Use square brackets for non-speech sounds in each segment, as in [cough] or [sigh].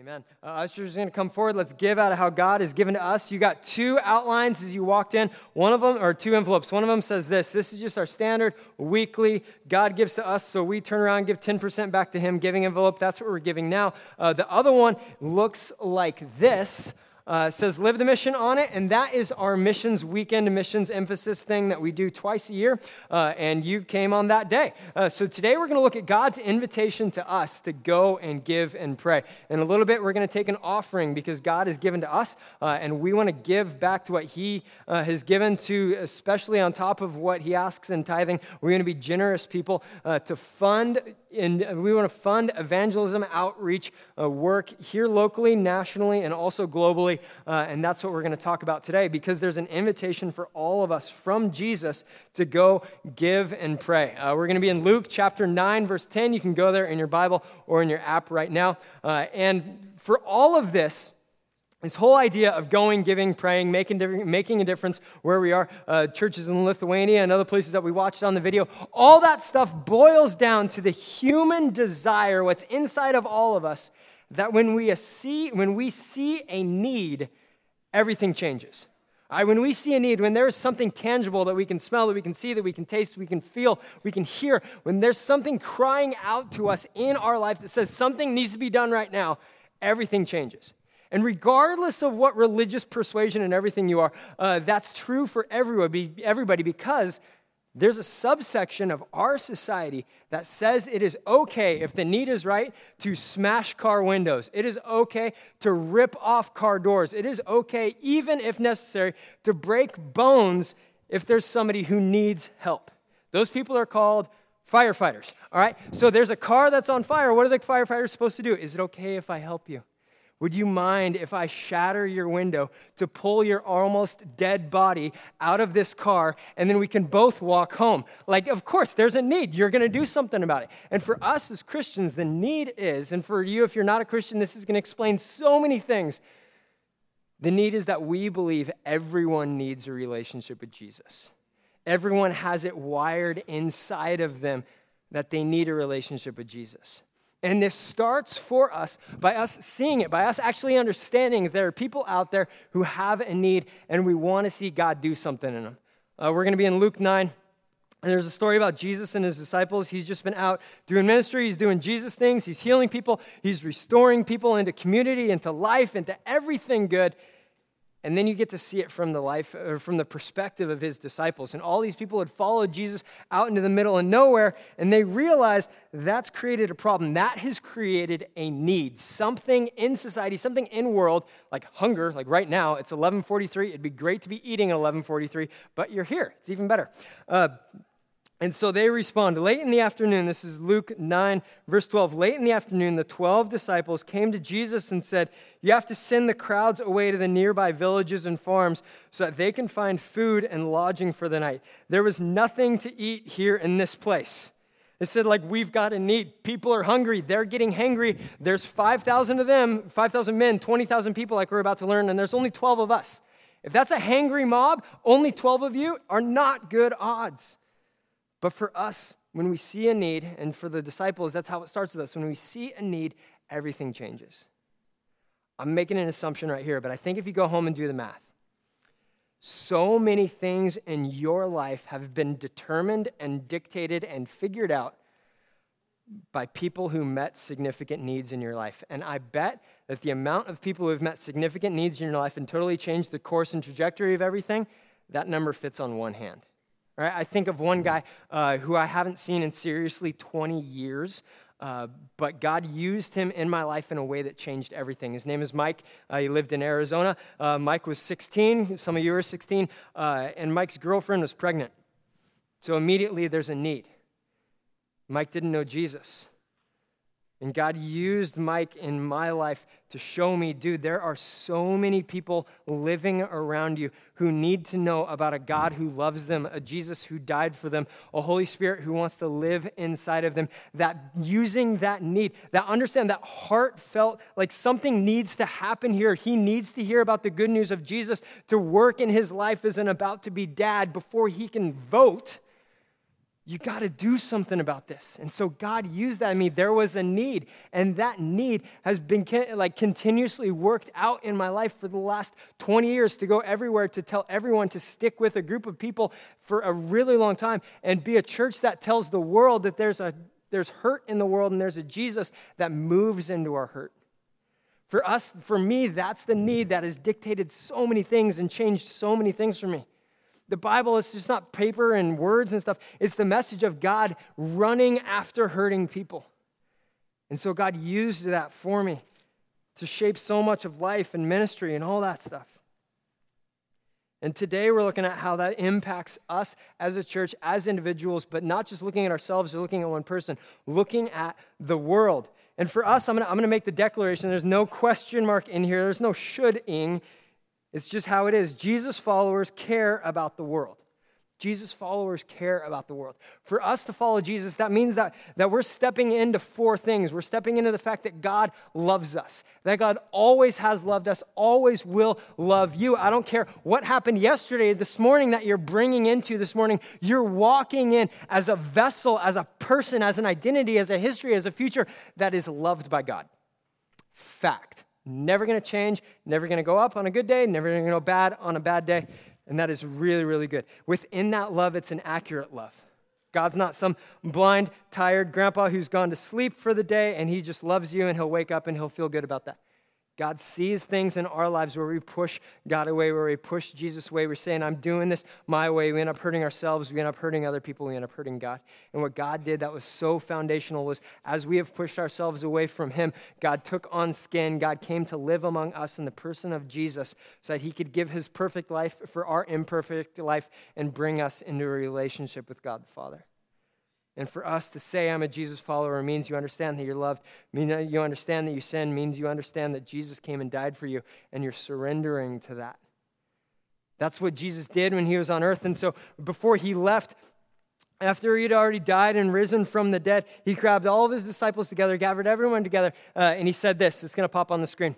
Amen. Uh, ushers going to come forward. Let's give out of how God has given to us. You got two outlines as you walked in. One of them, or two envelopes. One of them says this. This is just our standard weekly God gives to us, so we turn around give 10% back to Him, giving envelope. That's what we're giving now. Uh, the other one looks like this uh, says live the mission on it and that is our missions weekend missions emphasis thing that we do twice a year uh, and you came on that day. Uh, so today we're going to look at god's invitation to us to go and give and pray. In a little bit we're going to take an offering because god has given to us uh, and we want to give back to what he uh, has given to especially on top of what he asks in tithing. We're going to be generous people uh, to fund and we want to fund evangelism outreach uh, work here locally, nationally, and also globally. Uh, and that's what we're going to talk about today because there's an invitation for all of us from Jesus to go give and pray. Uh, we're going to be in Luke chapter 9, verse 10. You can go there in your Bible or in your app right now. Uh, and for all of this, this whole idea of going, giving, praying, making, making a difference where we are, uh, churches in Lithuania and other places that we watched on the video, all that stuff boils down to the human desire, what's inside of all of us, that when we see, when we see a need, everything changes. Right, when we see a need, when there is something tangible that we can smell, that we can see, that we can taste, we can feel, we can hear, when there's something crying out to us in our life that says something needs to be done right now, everything changes. And regardless of what religious persuasion and everything you are, uh, that's true for everybody, everybody because there's a subsection of our society that says it is okay, if the need is right, to smash car windows. It is okay to rip off car doors. It is okay, even if necessary, to break bones if there's somebody who needs help. Those people are called firefighters, all right? So there's a car that's on fire. What are the firefighters supposed to do? Is it okay if I help you? Would you mind if I shatter your window to pull your almost dead body out of this car and then we can both walk home? Like, of course, there's a need. You're going to do something about it. And for us as Christians, the need is, and for you, if you're not a Christian, this is going to explain so many things. The need is that we believe everyone needs a relationship with Jesus. Everyone has it wired inside of them that they need a relationship with Jesus. And this starts for us by us seeing it, by us actually understanding there are people out there who have a need and we want to see God do something in them. Uh, we're going to be in Luke 9. And there's a story about Jesus and his disciples. He's just been out doing ministry. He's doing Jesus things. He's healing people. He's restoring people into community, into life, into everything good. And then you get to see it from the life or from the perspective of his disciples. And all these people had followed Jesus out into the middle of nowhere, and they realized that's created a problem. That has created a need. Something in society, something in world, like hunger, like right now, it's 1143. It'd be great to be eating at 1143, but you're here. It's even better. Uh, and so they respond. Late in the afternoon, this is Luke 9, verse 12. Late in the afternoon, the 12 disciples came to Jesus and said, You have to send the crowds away to the nearby villages and farms so that they can find food and lodging for the night. There was nothing to eat here in this place. They said, like, we've got a need. People are hungry. They're getting hangry. There's 5,000 of them, 5,000 men, 20,000 people, like we're about to learn, and there's only 12 of us. If that's a hangry mob, only 12 of you are not good odds. But for us, when we see a need, and for the disciples, that's how it starts with us. When we see a need, everything changes. I'm making an assumption right here, but I think if you go home and do the math, so many things in your life have been determined and dictated and figured out by people who met significant needs in your life. And I bet that the amount of people who have met significant needs in your life and totally changed the course and trajectory of everything, that number fits on one hand. Right? I think of one guy uh, who I haven't seen in seriously 20 years, uh, but God used him in my life in a way that changed everything. His name is Mike. Uh, he lived in Arizona. Uh, Mike was 16. Some of you are 16. Uh, and Mike's girlfriend was pregnant. So immediately there's a need. Mike didn't know Jesus. And God used Mike in my life to show me, dude, there are so many people living around you who need to know about a God who loves them, a Jesus who died for them, a Holy Spirit who wants to live inside of them. That using that need, that understand that heartfelt, like something needs to happen here. He needs to hear about the good news of Jesus to work in his life as an about to be dad before he can vote you got to do something about this. And so God used that. I mean, there was a need, and that need has been like continuously worked out in my life for the last 20 years to go everywhere to tell everyone to stick with a group of people for a really long time and be a church that tells the world that there's a there's hurt in the world and there's a Jesus that moves into our hurt. For us, for me, that's the need that has dictated so many things and changed so many things for me. The Bible is just not paper and words and stuff, it's the message of God running after hurting people. And so God used that for me to shape so much of life and ministry and all that stuff. And today we're looking at how that impacts us as a church, as individuals, but not just looking at ourselves or looking at one person, looking at the world. And for us, I'm gonna, I'm gonna make the declaration there's no question mark in here, there's no should-ing. It's just how it is. Jesus followers care about the world. Jesus followers care about the world. For us to follow Jesus, that means that, that we're stepping into four things. We're stepping into the fact that God loves us, that God always has loved us, always will love you. I don't care what happened yesterday, this morning that you're bringing into this morning, you're walking in as a vessel, as a person, as an identity, as a history, as a future that is loved by God. Fact. Never going to change, never going to go up on a good day, never going to go bad on a bad day. And that is really, really good. Within that love, it's an accurate love. God's not some blind, tired grandpa who's gone to sleep for the day and he just loves you and he'll wake up and he'll feel good about that. God sees things in our lives where we push God away, where we push Jesus away. We're saying, I'm doing this my way. We end up hurting ourselves. We end up hurting other people. We end up hurting God. And what God did that was so foundational was as we have pushed ourselves away from Him, God took on skin. God came to live among us in the person of Jesus so that He could give His perfect life for our imperfect life and bring us into a relationship with God the Father. And for us to say, I'm a Jesus follower, means you understand that you're loved, means you understand that you sin, means you understand that Jesus came and died for you, and you're surrendering to that. That's what Jesus did when he was on earth. And so before he left, after he'd already died and risen from the dead, he grabbed all of his disciples together, gathered everyone together, uh, and he said this. It's going to pop on the screen.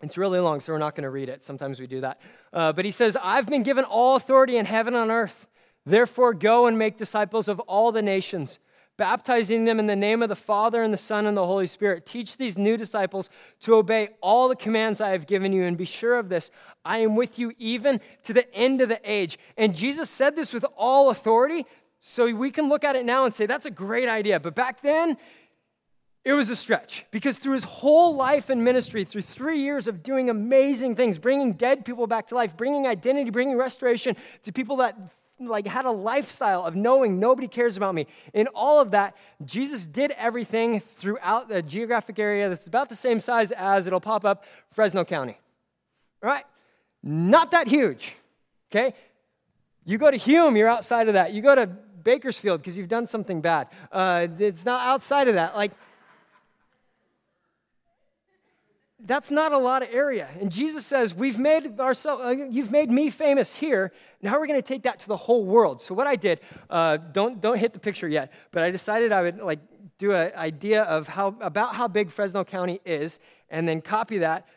It's really long, so we're not going to read it. Sometimes we do that. Uh, but he says, I've been given all authority in heaven and on earth. Therefore, go and make disciples of all the nations, baptizing them in the name of the Father and the Son and the Holy Spirit. Teach these new disciples to obey all the commands I have given you, and be sure of this I am with you even to the end of the age. And Jesus said this with all authority, so we can look at it now and say, that's a great idea. But back then, it was a stretch because through his whole life and ministry, through three years of doing amazing things, bringing dead people back to life, bringing identity, bringing restoration to people that like had a lifestyle of knowing nobody cares about me. In all of that, Jesus did everything throughout the geographic area that's about the same size as it'll pop up Fresno County. Right? Not that huge. Okay? You go to Hume, you're outside of that. You go to Bakersfield because you've done something bad. Uh, it's not outside of that. Like that's not a lot of area. And Jesus says, We've made ourselves, uh, you've made me famous here. Now we're going to take that to the whole world. So what I did, uh, don't, don't hit the picture yet, but I decided I would like do an idea of how, about how big Fresno County is, and then copy that,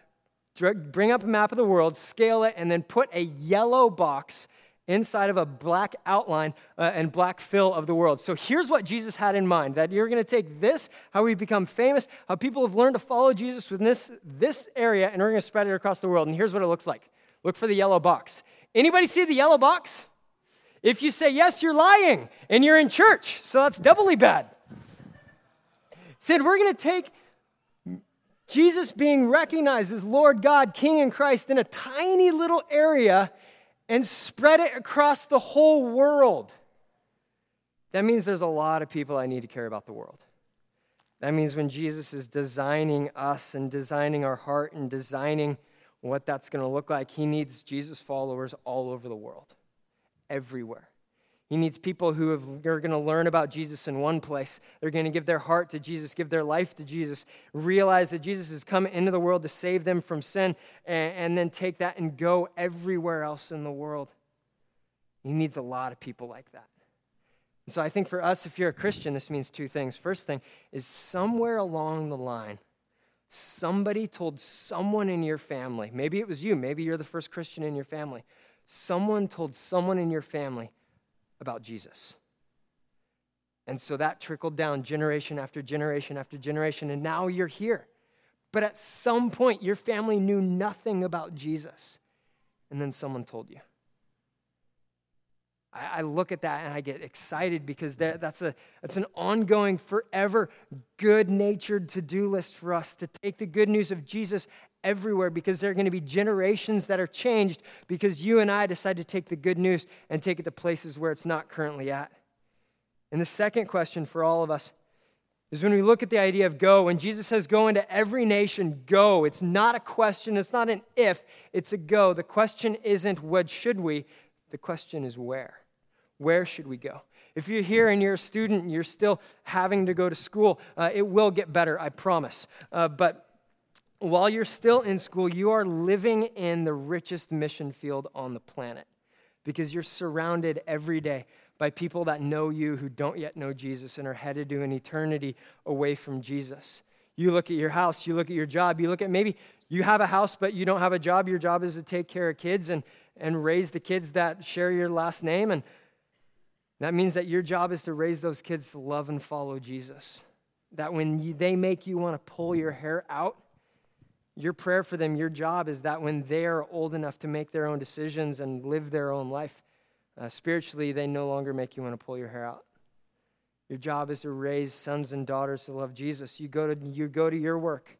bring up a map of the world, scale it, and then put a yellow box inside of a black outline uh, and black fill of the world. So here's what Jesus had in mind that you're going to take this, how we become famous, how people have learned to follow Jesus within this, this area, and we're going to spread it across the world. And here's what it looks like look for the yellow box. Anybody see the yellow box? If you say yes, you're lying and you're in church. So that's doubly bad. Said, we're going to take Jesus being recognized as Lord God, King, and Christ in a tiny little area and spread it across the whole world. That means there's a lot of people I need to care about the world. That means when Jesus is designing us and designing our heart and designing what that's going to look like, he needs Jesus followers all over the world, everywhere. He needs people who have, are going to learn about Jesus in one place. They're going to give their heart to Jesus, give their life to Jesus, realize that Jesus has come into the world to save them from sin, and, and then take that and go everywhere else in the world. He needs a lot of people like that. And so I think for us, if you're a Christian, this means two things. First thing is somewhere along the line, somebody told someone in your family, maybe it was you, maybe you're the first Christian in your family, someone told someone in your family, about Jesus. And so that trickled down generation after generation after generation, and now you're here. But at some point, your family knew nothing about Jesus, and then someone told you. I, I look at that and I get excited because that, that's, a, that's an ongoing, forever, good natured to do list for us to take the good news of Jesus everywhere because there are going to be generations that are changed because you and I decide to take the good news and take it to places where it's not currently at. And the second question for all of us is when we look at the idea of go, when Jesus says go into every nation, go. It's not a question, it's not an if, it's a go. The question isn't what should we, the question is where. Where should we go? If you're here and you're a student and you're still having to go to school, uh, it will get better, I promise. Uh, but while you're still in school, you are living in the richest mission field on the planet because you're surrounded every day by people that know you who don't yet know Jesus and are headed to an eternity away from Jesus. You look at your house, you look at your job, you look at maybe you have a house, but you don't have a job. Your job is to take care of kids and, and raise the kids that share your last name. And that means that your job is to raise those kids to love and follow Jesus. That when you, they make you want to pull your hair out, your prayer for them, your job is that when they are old enough to make their own decisions and live their own life, uh, spiritually, they no longer make you want to pull your hair out. Your job is to raise sons and daughters to love Jesus. You go to, you go to your work.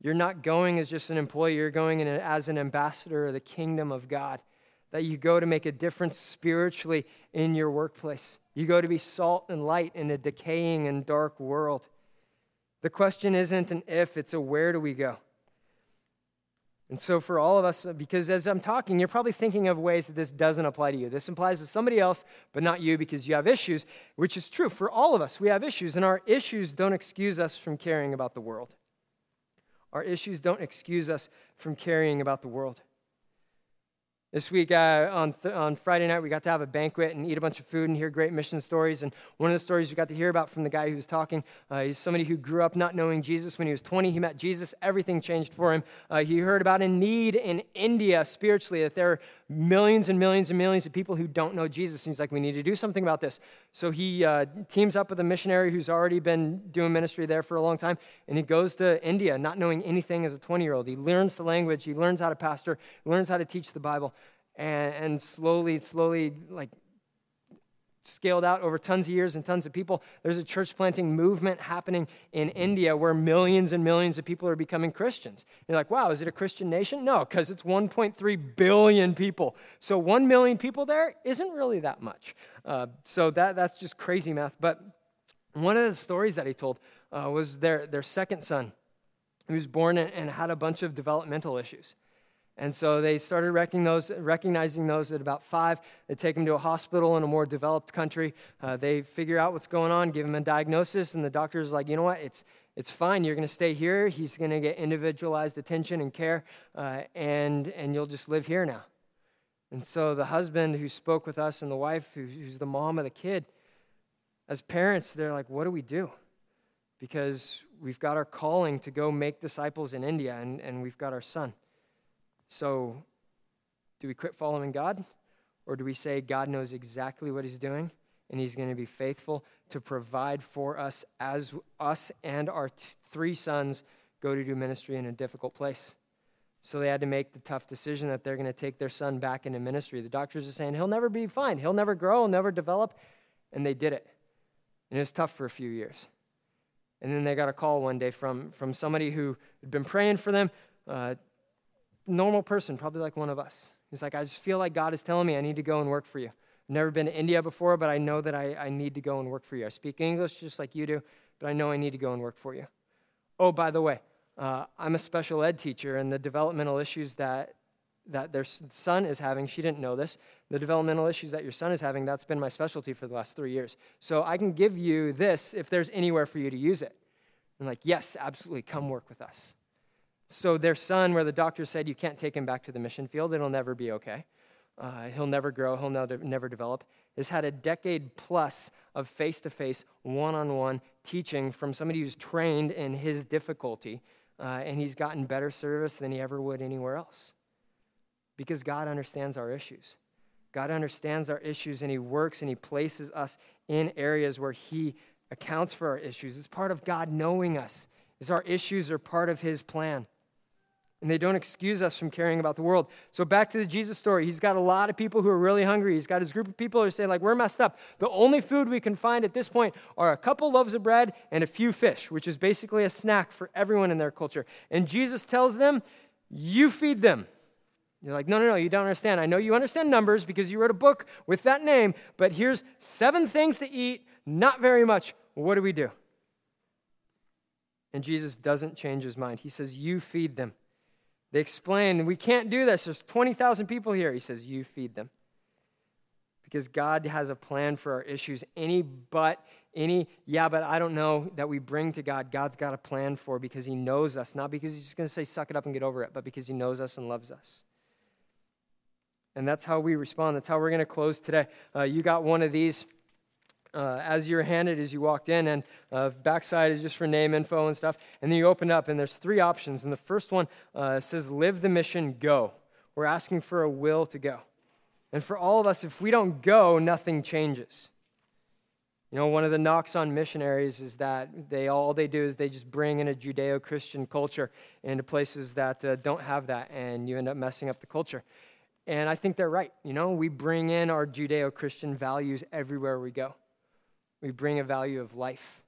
You're not going as just an employee, you're going in as an ambassador of the kingdom of God. That you go to make a difference spiritually in your workplace. You go to be salt and light in a decaying and dark world. The question isn't an if, it's a where do we go? And so, for all of us, uh, because as I'm talking, you're probably thinking of ways that this doesn't apply to you. This applies to somebody else, but not you because you have issues, which is true. For all of us, we have issues, and our issues don't excuse us from caring about the world. Our issues don't excuse us from caring about the world. This week uh, on, th- on Friday night, we got to have a banquet and eat a bunch of food and hear great mission stories. And one of the stories we got to hear about from the guy who was talking, uh, he's somebody who grew up not knowing Jesus. When he was 20, he met Jesus. Everything changed for him. Uh, he heard about a need in India spiritually, that there millions and millions and millions of people who don't know Jesus. And he's like, we need to do something about this. So he uh, teams up with a missionary who's already been doing ministry there for a long time. And he goes to India not knowing anything as a 20 year old. He learns the language, he learns how to pastor, learns how to teach the Bible and, and slowly, slowly, like scaled out over tons of years and tons of people. There's a church planting movement happening in India where millions and millions of people are becoming Christians. You're like, wow, is it a Christian nation? No, because it's 1.3 billion people. So 1 million people there isn't really that much. Uh, so that, that's just crazy math. But one of the stories that he told uh, was their, their second son, who was born and had a bunch of developmental issues. And so they started recognizing those, at about five. They take him to a hospital in a more developed country. Uh, they figure out what's going on, give him a diagnosis, and the doctor's like, you know what, it's, it's fine. You're going to stay here. He's going to get individualized attention and care, uh, and, and you'll just live here now. And so the husband who spoke with us and the wife who's the mom of the kid, as parents, they're like, what do we do? Because we've got our calling to go make disciples in India, and, and we've got our son. So, do we quit following God? Or do we say God knows exactly what he's doing and he's going to be faithful to provide for us as us and our t- three sons go to do ministry in a difficult place? So they had to make the tough decision that they're going to take their son back into ministry. The doctors are saying he'll never be fine, he'll never grow, he'll never develop. And they did it. And it was tough for a few years. And then they got a call one day from, from somebody who had been praying for them, uh, normal person, probably like one of us. He's like, I just feel like God is telling me I need to go and work for you. I've never been to India before, but I know that I, I need to go and work for you. I speak English just like you do, but I know I need to go and work for you. Oh, by the way, uh, I'm a special ed teacher, and the developmental issues that, that their son is having, she didn't know this, the developmental issues that your son is having, that's been my specialty for the last three years. So I can give you this if there's anywhere for you to use it. I'm like, yes, absolutely, come work with us. So their son, where the doctor said you can't take him back to the mission field, it'll never be okay. Uh, he'll never grow, he'll never, develop, has had a decade plus of face to face, one on one teaching from somebody who's trained in his difficulty, uh, and he's gotten better service than he ever would anywhere else. Because God understands our issues. God understands our issues and He works and He places us in areas where He accounts for our issues. It's part of God knowing us, is our issues are part of His plan. And they don't excuse us from caring about the world. So back to the Jesus story. He's got a lot of people who are really hungry. He's got his group of people who are saying, like, we're messed up. The only food we can find at this point are a couple loaves of bread and a few fish, which is basically a snack for everyone in their culture. And Jesus tells them, you feed them. You're like, no, no, no, you don't understand. I know you understand numbers because you wrote a book with that name, but here's seven things to eat, not very much. What do we do? And Jesus doesn't change his mind. He says, You feed them. They explain, We can't do this. There's 20,000 people here. He says, You feed them. Because God has a plan for our issues. Any but, any, yeah, but I don't know that we bring to God, God's got a plan for because He knows us. Not because He's just going to say, Suck it up and get over it, but because He knows us and loves us. And that's how we respond. That's how we're going to close today. Uh, you got one of these uh, as you're handed as you walked in, and uh, backside is just for name info and stuff. And then you open up, and there's three options. And the first one uh, says, Live the mission, go. We're asking for a will to go. And for all of us, if we don't go, nothing changes. You know, one of the knocks on missionaries is that they all they do is they just bring in a Judeo-Christian culture into places that uh, don't have that, and you end up messing up the culture. And I think they're right. You know, we bring in our Judeo Christian values everywhere we go. We bring a value of life,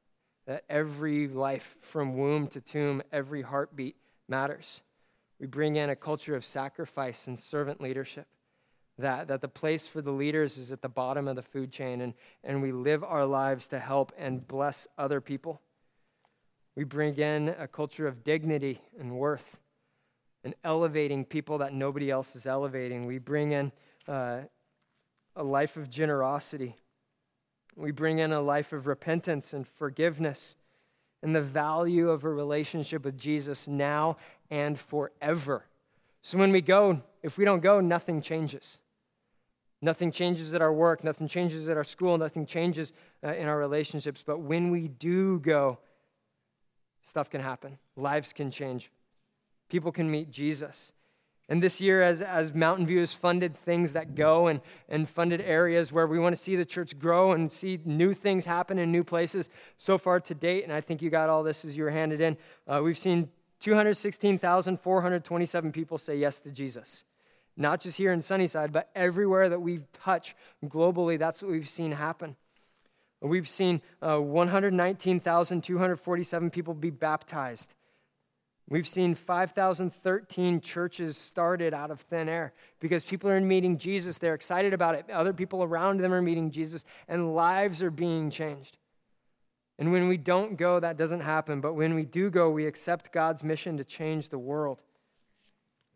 that every life from womb to tomb, every heartbeat matters. We bring in a culture of sacrifice and servant leadership, that, that the place for the leaders is at the bottom of the food chain, and, and we live our lives to help and bless other people. We bring in a culture of dignity and worth and elevating people that nobody else is elevating. We bring in uh, a life of generosity. We bring in a life of repentance and forgiveness and the value of a relationship with Jesus now and forever. So when we go, if we don't go, nothing changes. Nothing changes at our work, nothing changes at our school, nothing changes uh, in our relationships. But when we do go, stuff can happen, lives can change, people can meet Jesus. And this year, as, as Mountain View has funded things that go and, and funded areas where we want to see the church grow and see new things happen in new places so far to date, and I think you got all this as you were handed in, uh, we've seen 216,427 people say yes to Jesus. Not just here in Sunnyside, but everywhere that we touch globally, that's what we've seen happen. We've seen uh, 119,247 people be baptized. We've seen 5,013 churches started out of thin air because people are meeting Jesus. They're excited about it. Other people around them are meeting Jesus, and lives are being changed. And when we don't go, that doesn't happen. But when we do go, we accept God's mission to change the world.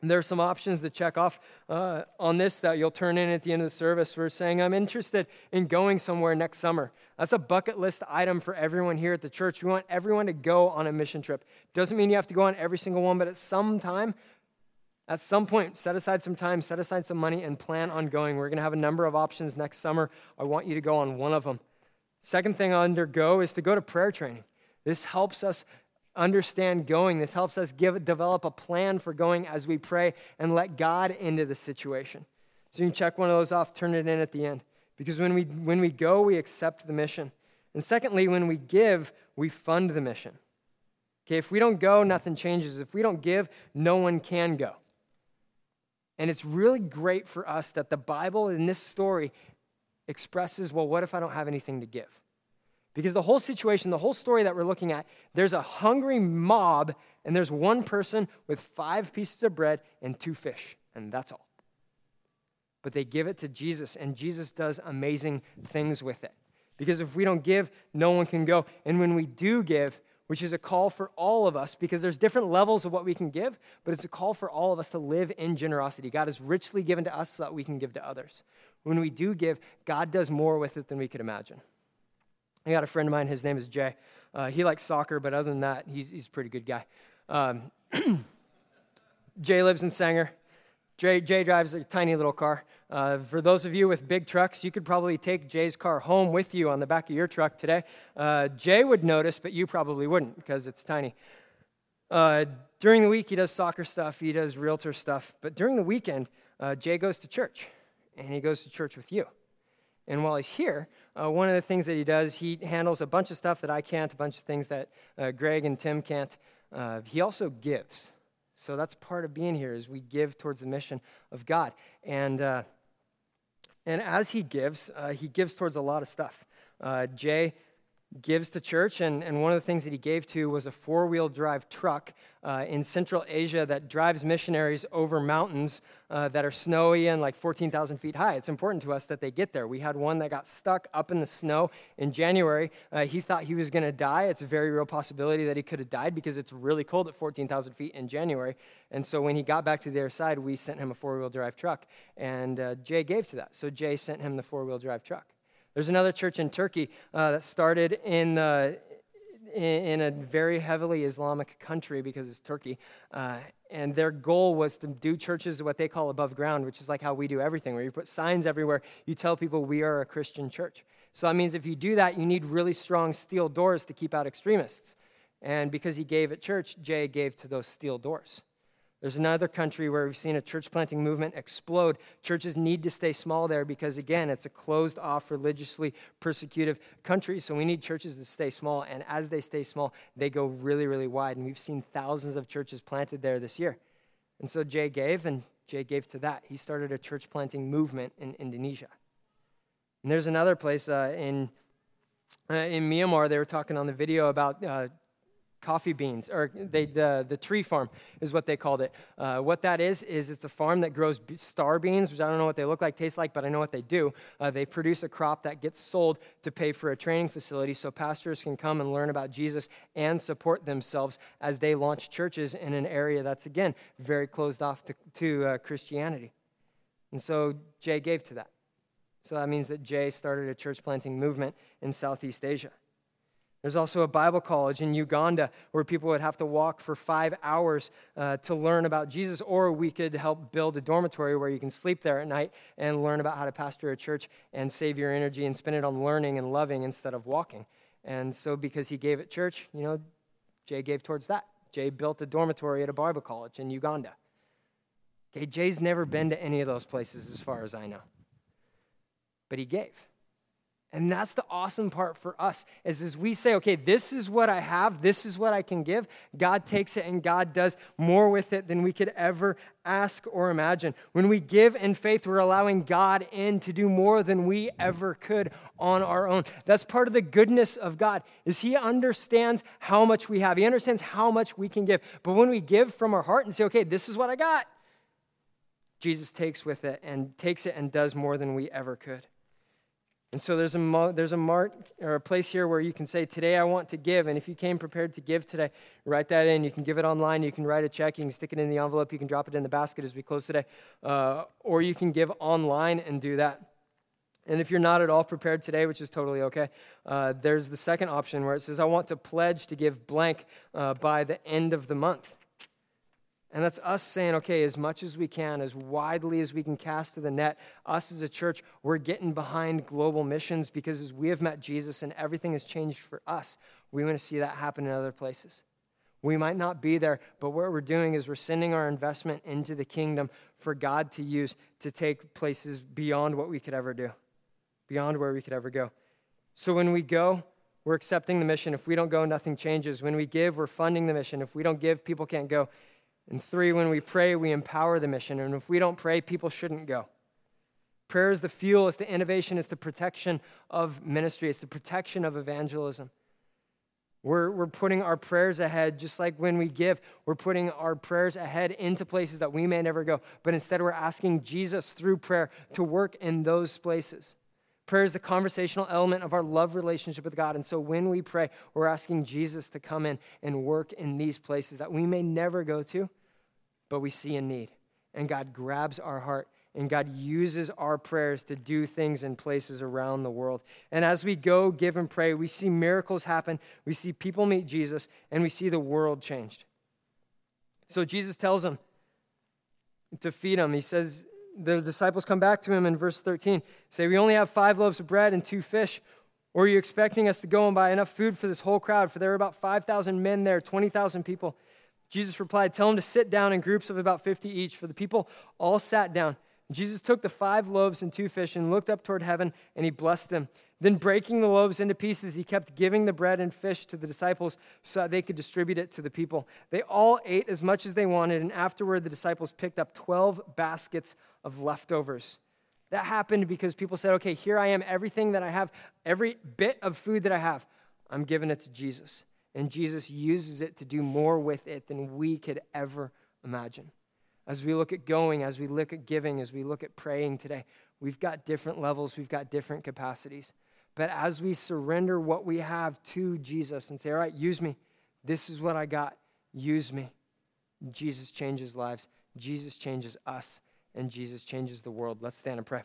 There are some options to check off uh, on this that you'll turn in at the end of the service. We're saying, I'm interested in going somewhere next summer. That's a bucket list item for everyone here at the church. We want everyone to go on a mission trip. Doesn't mean you have to go on every single one, but at some time, at some point, set aside some time, set aside some money, and plan on going. We're going to have a number of options next summer. I want you to go on one of them. Second thing under go is to go to prayer training. This helps us understand going. This helps us give, develop a plan for going as we pray and let God into the situation. So you can check one of those off, turn it in at the end. Because when we, when we go, we accept the mission. And secondly, when we give, we fund the mission. Okay, if we don't go, nothing changes. If we don't give, no one can go. And it's really great for us that the Bible in this story expresses well, what if I don't have anything to give? Because the whole situation, the whole story that we're looking at, there's a hungry mob, and there's one person with five pieces of bread and two fish, and that's all. But they give it to Jesus, and Jesus does amazing things with it. Because if we don't give, no one can go. And when we do give, which is a call for all of us, because there's different levels of what we can give, but it's a call for all of us to live in generosity. God has richly given to us so that we can give to others. When we do give, God does more with it than we could imagine. I got a friend of mine, his name is Jay. Uh, he likes soccer, but other than that, he's, he's a pretty good guy. Um, [clears throat] Jay lives in Sanger. Jay, Jay drives a tiny little car. Uh, for those of you with big trucks, you could probably take Jay's car home with you on the back of your truck today. Uh, Jay would notice, but you probably wouldn't because it's tiny. Uh, during the week, he does soccer stuff, he does realtor stuff, but during the weekend, uh, Jay goes to church and he goes to church with you. And while he's here, uh, one of the things that he does, he handles a bunch of stuff that I can't, a bunch of things that uh, Greg and Tim can't. Uh, he also gives. So that's part of being here is we give towards the mission of God. And, uh, and as he gives, uh, he gives towards a lot of stuff. Uh, Jay gives to church, and, and one of the things that he gave to was a four wheel drive truck uh, in Central Asia that drives missionaries over mountains uh, that are snowy and like 14,000 feet high. It's important to us that they get there. We had one that got stuck up in the snow in January. Uh, he thought he was going to die. It's a very real possibility that he could have died because it's really cold at 14,000 feet in January. And so when he got back to the other side, we sent him a four wheel drive truck, and uh, Jay gave to that. So Jay sent him the four wheel drive truck. There's another church in Turkey uh, that started in, in, in, a very heavily Islamic country because it's Turkey. Uh, and their goal was to do churches what they call above ground, which is like how we do everything, where you put signs everywhere. You tell people we are a Christian church. So that means if you do that, you need really strong steel doors to keep out extremists. And because he gave at church, Jay gave to those steel doors. There's another country where we've seen a church planting movement explode. Churches need to stay small there because, again, it's a closed off, religiously persecutive country. So we need churches to stay small. And as they stay small, they go really, really wide. And we've seen thousands of churches planted there this year. And so Jay gave, and Jay gave to that. He started a church planting movement in Indonesia. And there's another place uh, in, uh, in Myanmar, they were talking on the video about. Uh, coffee beans, or they, the, the tree farm is what they called it. Uh, what that is, is it's a farm that grows star beans, which I don't know what they look like, taste like, but I know what they do. Uh, they produce a crop that gets sold to pay for a training facility so pastors can come and learn about Jesus and support themselves as they launch churches in an area that's, again, very closed off to, to uh, Christianity. And so Jay gave to that. So that means that Jay started a church planting movement in Southeast Asia. There's also a Bible college in Uganda where people would have to walk for five hours uh, to learn about Jesus, or we could help build a dormitory where you can sleep there at night and learn about how to pastor a church and save your energy and spend it on learning and loving instead of walking. And so, because he gave at church, you know, Jay gave towards that. Jay built a dormitory at a Bible college in Uganda. Okay, Jay's never been to any of those places as far as I know, but he gave. And that's the awesome part for us is as we say, okay, this is what I have, this is what I can give. God takes it and God does more with it than we could ever ask or imagine. When we give in faith, we're allowing God in to do more than we ever could on our own. That's part of the goodness of God is he understands how much we have. He understands how much we can give. But when we give from our heart and say, okay, this is what I got, Jesus takes with it and takes it and does more than we ever could. And so there's a, there's a mark or a place here where you can say, Today I want to give. And if you came prepared to give today, write that in. You can give it online. You can write a check. You can stick it in the envelope. You can drop it in the basket as we close today. Uh, or you can give online and do that. And if you're not at all prepared today, which is totally okay, uh, there's the second option where it says, I want to pledge to give blank uh, by the end of the month. And that's us saying, okay, as much as we can, as widely as we can cast to the net, us as a church, we're getting behind global missions because as we have met Jesus and everything has changed for us, we want to see that happen in other places. We might not be there, but what we're doing is we're sending our investment into the kingdom for God to use to take places beyond what we could ever do, beyond where we could ever go. So when we go, we're accepting the mission. If we don't go, nothing changes. When we give, we're funding the mission. If we don't give, people can't go. And three, when we pray, we empower the mission. And if we don't pray, people shouldn't go. Prayer is the fuel, it's the innovation, it's the protection of ministry, it's the protection of evangelism. We're, we're putting our prayers ahead, just like when we give, we're putting our prayers ahead into places that we may never go. But instead, we're asking Jesus through prayer to work in those places. Prayer is the conversational element of our love relationship with God. And so when we pray, we're asking Jesus to come in and work in these places that we may never go to, but we see a need. And God grabs our heart and God uses our prayers to do things in places around the world. And as we go, give, and pray, we see miracles happen. We see people meet Jesus, and we see the world changed. So Jesus tells them to feed them. He says, the disciples come back to him in verse 13, say, We only have five loaves of bread and two fish. Or are you expecting us to go and buy enough food for this whole crowd? For there were about 5,000 men there, 20,000 people. Jesus replied, Tell them to sit down in groups of about 50 each. For the people all sat down. Jesus took the five loaves and two fish and looked up toward heaven and he blessed them. Then, breaking the loaves into pieces, he kept giving the bread and fish to the disciples so that they could distribute it to the people. They all ate as much as they wanted, and afterward, the disciples picked up 12 baskets of leftovers. That happened because people said, okay, here I am, everything that I have, every bit of food that I have, I'm giving it to Jesus. And Jesus uses it to do more with it than we could ever imagine. As we look at going, as we look at giving, as we look at praying today, we've got different levels, we've got different capacities. But as we surrender what we have to Jesus and say, all right, use me, this is what I got, use me, Jesus changes lives, Jesus changes us, and Jesus changes the world. Let's stand and pray.